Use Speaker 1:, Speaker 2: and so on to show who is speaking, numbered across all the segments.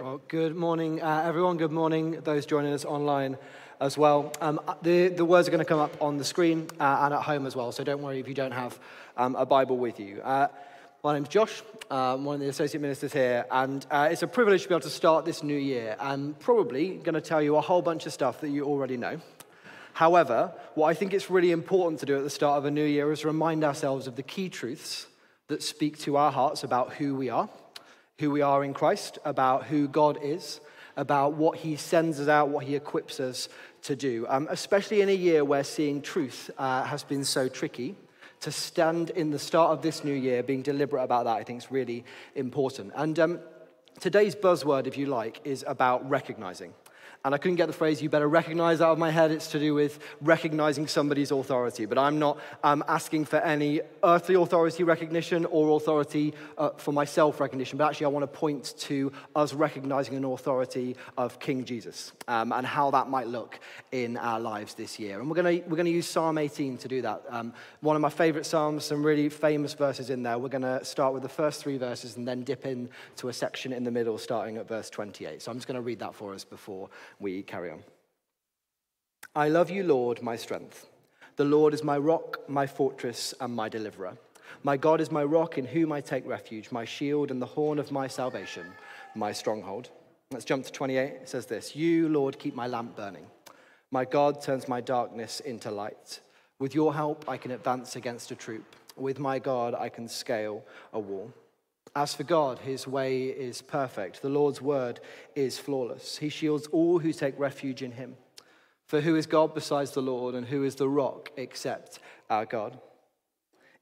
Speaker 1: Well, good morning, uh, everyone. Good morning, those joining us online as well. Um, the, the words are going to come up on the screen uh, and at home as well, so don't worry if you don't have um, a Bible with you. Uh, my name's Josh. I'm one of the associate ministers here, and uh, it's a privilege to be able to start this new year. I'm probably going to tell you a whole bunch of stuff that you already know. However, what I think it's really important to do at the start of a new year is remind ourselves of the key truths that speak to our hearts about who we are, who we are in Christ, about who God is, about what He sends us out, what He equips us to do. Um, especially in a year where seeing truth uh, has been so tricky, to stand in the start of this new year being deliberate about that, I think is really important. And um, today's buzzword, if you like, is about recognizing. And I couldn't get the phrase, you better recognize out of my head. It's to do with recognizing somebody's authority. But I'm not um, asking for any earthly authority recognition or authority uh, for myself recognition. But actually, I want to point to us recognizing an authority of King Jesus um, and how that might look in our lives this year. And we're going we're gonna use Psalm 18 to do that. Um, one of my favorite Psalms, some really famous verses in there. We're going to start with the first three verses and then dip into a section in the middle, starting at verse 28. So I'm just going to read that for us before we carry on. I love you, Lord, my strength. The Lord is my rock, my fortress, and my deliverer. My God is my rock in whom I take refuge, my shield and the horn of my salvation, my stronghold. Let's jump to 28. It says this You, Lord, keep my lamp burning. My God turns my darkness into light. With your help, I can advance against a troop. With my God, I can scale a wall. As for God, his way is perfect. The Lord's word is flawless. He shields all who take refuge in him. For who is God besides the Lord, and who is the rock except our God?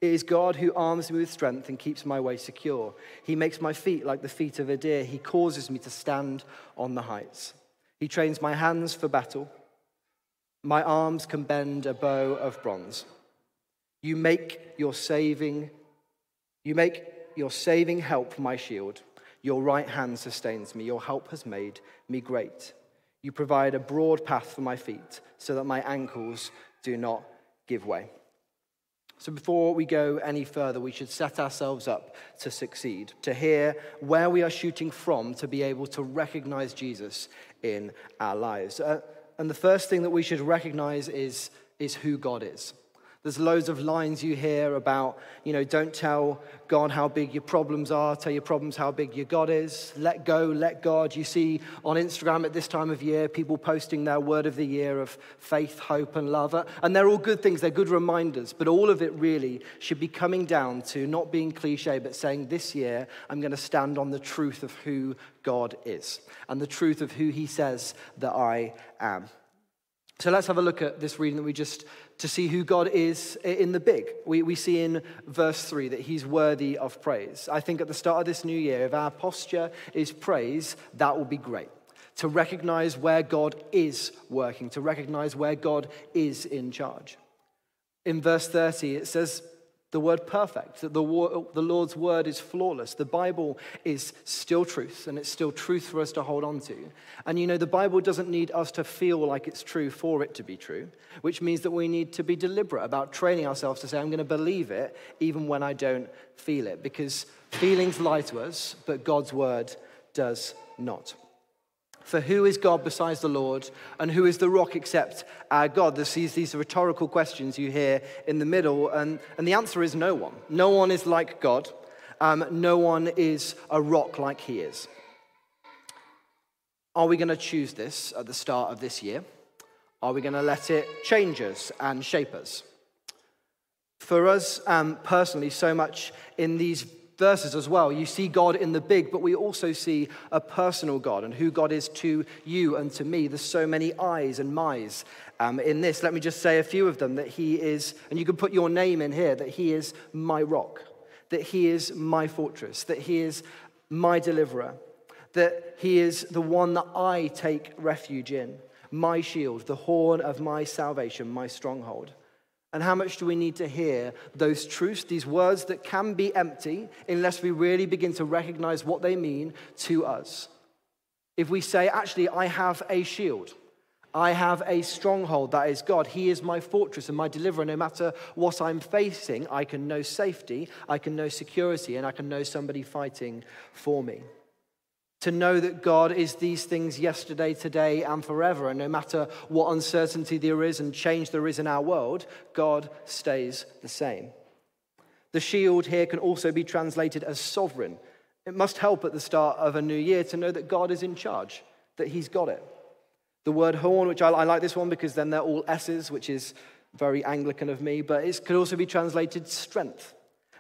Speaker 1: It is God who arms me with strength and keeps my way secure. He makes my feet like the feet of a deer. He causes me to stand on the heights. He trains my hands for battle. My arms can bend a bow of bronze. You make your saving, you make your saving help my shield. Your right hand sustains me. Your help has made me great. You provide a broad path for my feet so that my ankles do not give way. So, before we go any further, we should set ourselves up to succeed, to hear where we are shooting from, to be able to recognize Jesus in our lives. Uh, and the first thing that we should recognize is, is who God is. There's loads of lines you hear about, you know, don't tell God how big your problems are, tell your problems how big your God is. Let go, let God. You see on Instagram at this time of year, people posting their word of the year of faith, hope, and love. And they're all good things, they're good reminders, but all of it really should be coming down to not being cliche, but saying this year, I'm going to stand on the truth of who God is and the truth of who He says that I am. So let's have a look at this reading that we just to see who God is in the big. We, we see in verse 3 that he's worthy of praise. I think at the start of this new year, if our posture is praise, that will be great. To recognize where God is working, to recognize where God is in charge. In verse 30, it says, the word perfect, that the, the Lord's word is flawless. The Bible is still truth, and it's still truth for us to hold on to. And you know, the Bible doesn't need us to feel like it's true for it to be true, which means that we need to be deliberate about training ourselves to say, I'm going to believe it even when I don't feel it, because feelings lie to us, but God's word does not. For who is God besides the Lord, and who is the rock except our God? There's these, these rhetorical questions you hear in the middle, and, and the answer is no one. No one is like God. Um, no one is a rock like he is. Are we going to choose this at the start of this year? Are we going to let it change us and shape us? For us um, personally, so much in these verses as well. You see God in the big, but we also see a personal God and who God is to you and to me. There's so many I's and my's um, in this. Let me just say a few of them that He is, and you can put your name in here, that He is my rock, that He is my fortress, that He is my deliverer, that He is the one that I take refuge in, my shield, the horn of my salvation, my stronghold. And how much do we need to hear those truths, these words that can be empty unless we really begin to recognize what they mean to us? If we say, actually, I have a shield, I have a stronghold that is God. He is my fortress and my deliverer. No matter what I'm facing, I can know safety, I can know security, and I can know somebody fighting for me. To know that God is these things yesterday, today, and forever. And no matter what uncertainty there is and change there is in our world, God stays the same. The shield here can also be translated as sovereign. It must help at the start of a new year to know that God is in charge, that He's got it. The word horn, which I, I like this one because then they're all S's, which is very Anglican of me, but it could also be translated strength.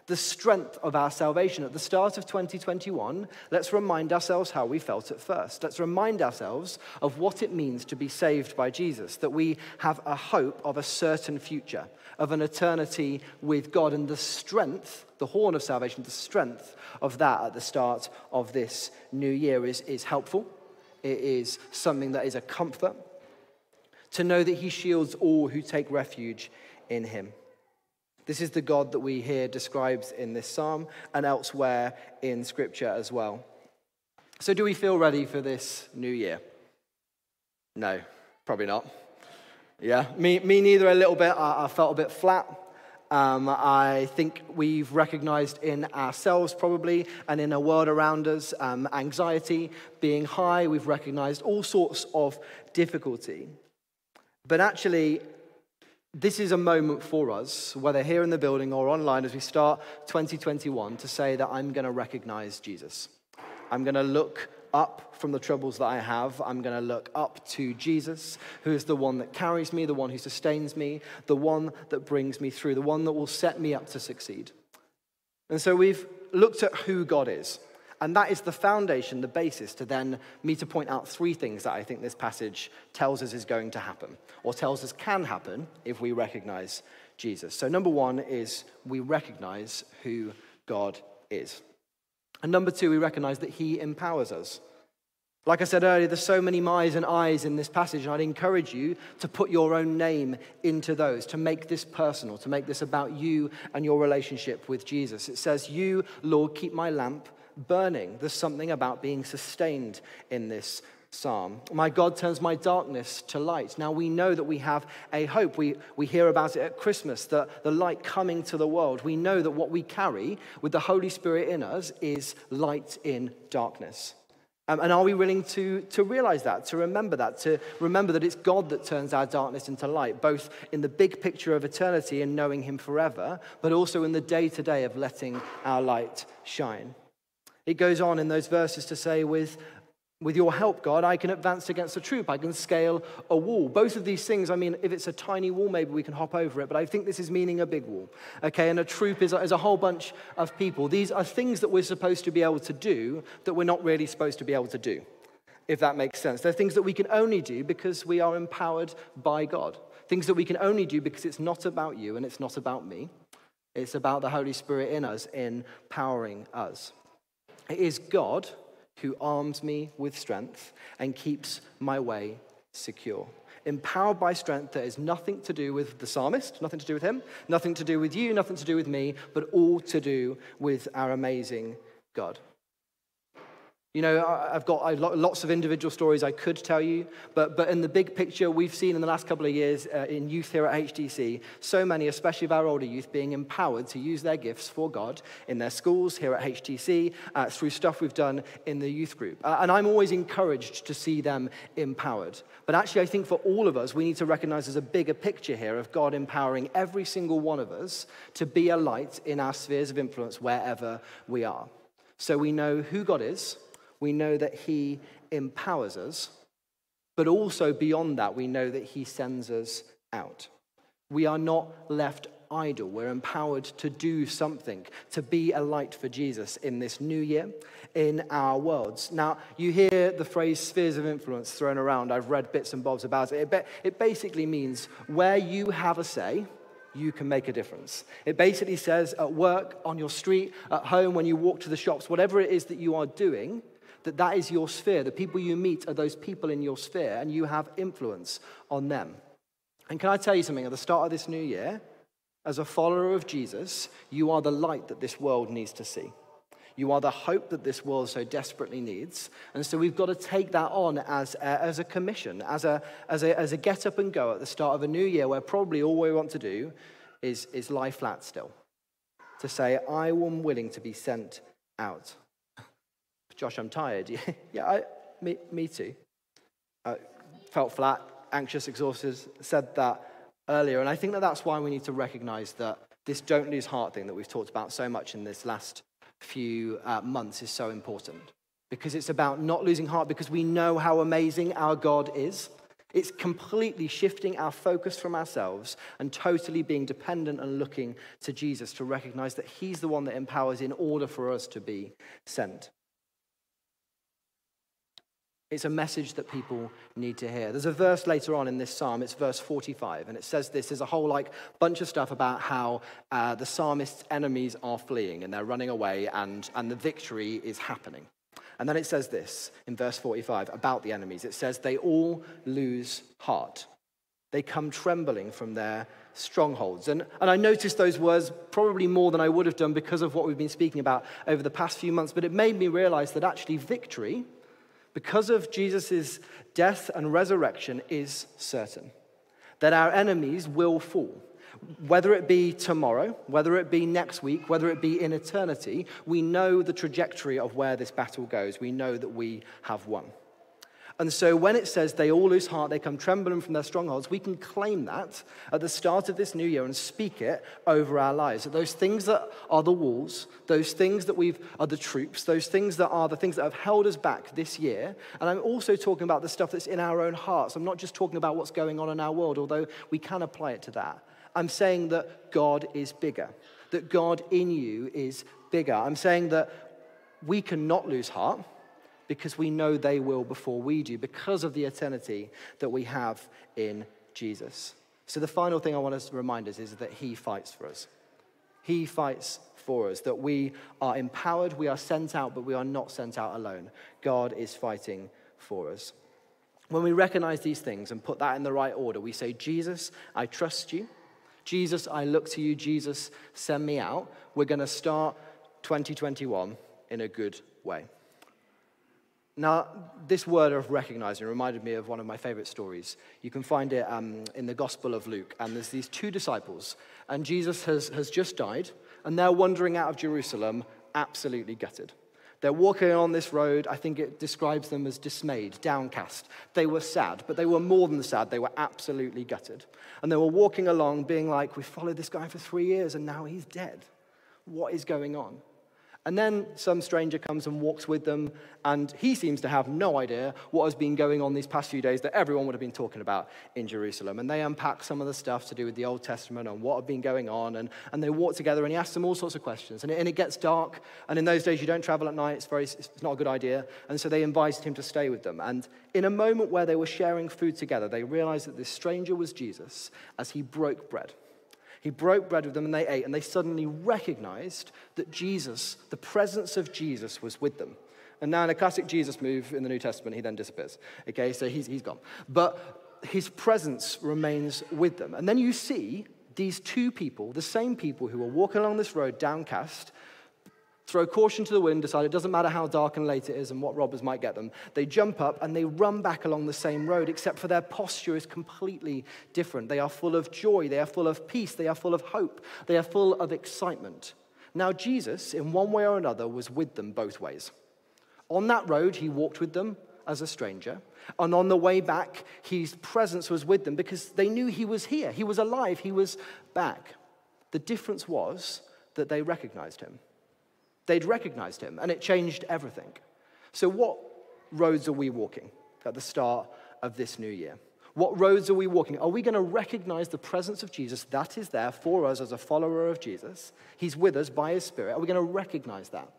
Speaker 1: The strength of our salvation. At the start of 2021, let's remind ourselves how we felt at first. Let's remind ourselves of what it means to be saved by Jesus, that we have a hope of a certain future, of an eternity with God, and the strength, the horn of salvation, the strength of that at the start of this new year is, is helpful. It is something that is a comfort to know that he shields all who take refuge in him. This is the God that we hear described in this psalm and elsewhere in Scripture as well. So, do we feel ready for this new year? No, probably not. Yeah, me, me neither, a little bit. I, I felt a bit flat. Um, I think we've recognized in ourselves, probably, and in a world around us, um, anxiety being high. We've recognized all sorts of difficulty. But actually, this is a moment for us, whether here in the building or online, as we start 2021, to say that I'm going to recognize Jesus. I'm going to look up from the troubles that I have. I'm going to look up to Jesus, who is the one that carries me, the one who sustains me, the one that brings me through, the one that will set me up to succeed. And so we've looked at who God is. And that is the foundation, the basis to then me to point out three things that I think this passage tells us is going to happen, or tells us can happen if we recognize Jesus. So, number one is we recognize who God is. And number two, we recognize that He empowers us. Like I said earlier, there's so many my's and I's in this passage, and I'd encourage you to put your own name into those, to make this personal, to make this about you and your relationship with Jesus. It says, You, Lord, keep my lamp burning. There's something about being sustained in this psalm. My God turns my darkness to light. Now we know that we have a hope. We, we hear about it at Christmas, the, the light coming to the world. We know that what we carry with the Holy Spirit in us is light in darkness. Um, and are we willing to, to realize that, to remember that, to remember that it's God that turns our darkness into light, both in the big picture of eternity and knowing Him forever, but also in the day to day of letting our light shine? It goes on in those verses to say, with, with your help, God, I can advance against a troop. I can scale a wall. Both of these things, I mean, if it's a tiny wall, maybe we can hop over it, but I think this is meaning a big wall. Okay, and a troop is is a whole bunch of people. These are things that we're supposed to be able to do that we're not really supposed to be able to do, if that makes sense. They're things that we can only do because we are empowered by God. Things that we can only do because it's not about you and it's not about me. It's about the Holy Spirit in us, empowering us. It is God who arms me with strength and keeps my way secure. Empowered by strength that has nothing to do with the psalmist, nothing to do with him, nothing to do with you, nothing to do with me, but all to do with our amazing God. You know, I've got lots of individual stories I could tell you, but, but in the big picture, we've seen in the last couple of years uh, in youth here at HTC, so many, especially of our older youth, being empowered to use their gifts for God in their schools here at HTC, uh, through stuff we've done in the youth group. Uh, and I'm always encouraged to see them empowered. But actually, I think for all of us, we need to recognize there's a bigger picture here of God empowering every single one of us to be a light in our spheres of influence wherever we are. So we know who God is we know that He empowers us, but also beyond that, we know that He sends us out. We are not left idle. We're empowered to do something, to be a light for Jesus in this new year, in our worlds. Now, you hear the phrase spheres of influence thrown around. I've read bits and bobs about it. It, basically means where you have a say, you can make a difference. It basically says at work, on your street, at home, when you walk to the shops, whatever it is that you are doing, that that is your sphere. The people you meet are those people in your sphere, and you have influence on them. And can I tell you something? At the start of this new year, as a follower of Jesus, you are the light that this world needs to see. You are the hope that this world so desperately needs. And so we've got to take that on as a, as a commission, as a, as, a, as a get up and go at the start of a new year where probably all we want to do is, is lie flat still. To say, I am willing to be sent out Josh, I'm tired. yeah, I, me, me too. I felt flat, anxious, exhausted, said that earlier. And I think that that's why we need to recognize that this don't lose heart thing that we've talked about so much in this last few uh, months is so important. Because it's about not losing heart because we know how amazing our God is. It's completely shifting our focus from ourselves and totally being dependent and looking to Jesus to recognize that He's the one that empowers in order for us to be sent. It's a message that people need to hear. There's a verse later on in this psalm, it's verse 45, and it says this. There's a whole like bunch of stuff about how uh, the psalmist's enemies are fleeing and they're running away and, and the victory is happening. And then it says this in verse 45 about the enemies. It says, They all lose heart. They come trembling from their strongholds. And, and I noticed those words probably more than I would have done because of what we've been speaking about over the past few months, but it made me realize that actually victory because of Jesus' death and resurrection, is certain. That our enemies will fall. Whether it be tomorrow, whether it be next week, whether it be in eternity, we know the trajectory of where this battle goes. We know that we have won. And so when it says they all lose heart, they come trembling from their strongholds, we can claim that at the start of this new year and speak it over our lives. That those things that are the walls, those things that we've are the troops, those things that are the things that have held us back this year. And I'm also talking about the stuff that's in our own hearts. I'm not just talking about what's going on in our world, although we can apply it to that. I'm saying that God is bigger, that God in you is bigger. I'm saying that we cannot lose heart because we know they will before we do, because of the eternity that we have in Jesus. So, the final thing I want to remind us is that He fights for us. He fights for us, that we are empowered, we are sent out, but we are not sent out alone. God is fighting for us. When we recognize these things and put that in the right order, we say, Jesus, I trust you. Jesus, I look to you. Jesus, send me out. We're going to start 2021 in a good way. Now, this word of recognizing reminded me of one of my favorite stories. You can find it um, in the Gospel of Luke. And there's these two disciples, and Jesus has, has just died, and they're wandering out of Jerusalem, absolutely gutted. They're walking on this road. I think it describes them as dismayed, downcast. They were sad, but they were more than sad. They were absolutely gutted. And they were walking along, being like, We followed this guy for three years, and now he's dead. What is going on? And then some stranger comes and walks with them, and he seems to have no idea what has been going on these past few days that everyone would have been talking about in Jerusalem. And they unpack some of the stuff to do with the Old Testament and what had been going on, and, and they walk together, and he asks them all sorts of questions. And it, and it gets dark, and in those days you don't travel at night, it's, very, it's not a good idea. And so they invited him to stay with them. And in a moment where they were sharing food together, they realized that this stranger was Jesus as he broke bread. He broke bread with them and they ate, and they suddenly recognized that Jesus, the presence of Jesus, was with them. And now, in a classic Jesus move in the New Testament, he then disappears. Okay, so he's, he's gone. But his presence remains with them. And then you see these two people, the same people who are walking along this road downcast, throw caution to the wind, decide it doesn't matter how dark and late it is and what robbers might get them. They jump up and they run back along the same road, except for their posture is completely different. They are full of joy, they are full of peace, they are full of hope, they are full of excitement. Now, Jesus, in one way or another, was with them both ways. On that road, he walked with them as a stranger. And on the way back, his presence was with them because they knew he was here. He was alive. He was back. The difference was that they recognized him. They'd recognized him, and it changed everything. So, what roads are we walking at the start of this new year? What roads are we walking? Are we going to recognize the presence of Jesus that is there for us as a follower of Jesus? He's with us by his Spirit. Are we going to recognize that?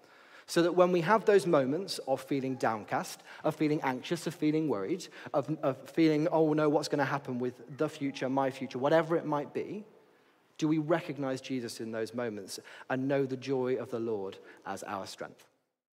Speaker 1: So that when we have those moments of feeling downcast, of feeling anxious, of feeling worried, of, of feeling, oh no, what's going to happen with the future, my future, whatever it might be, do we recognize Jesus in those moments and know the joy of the Lord as our strength?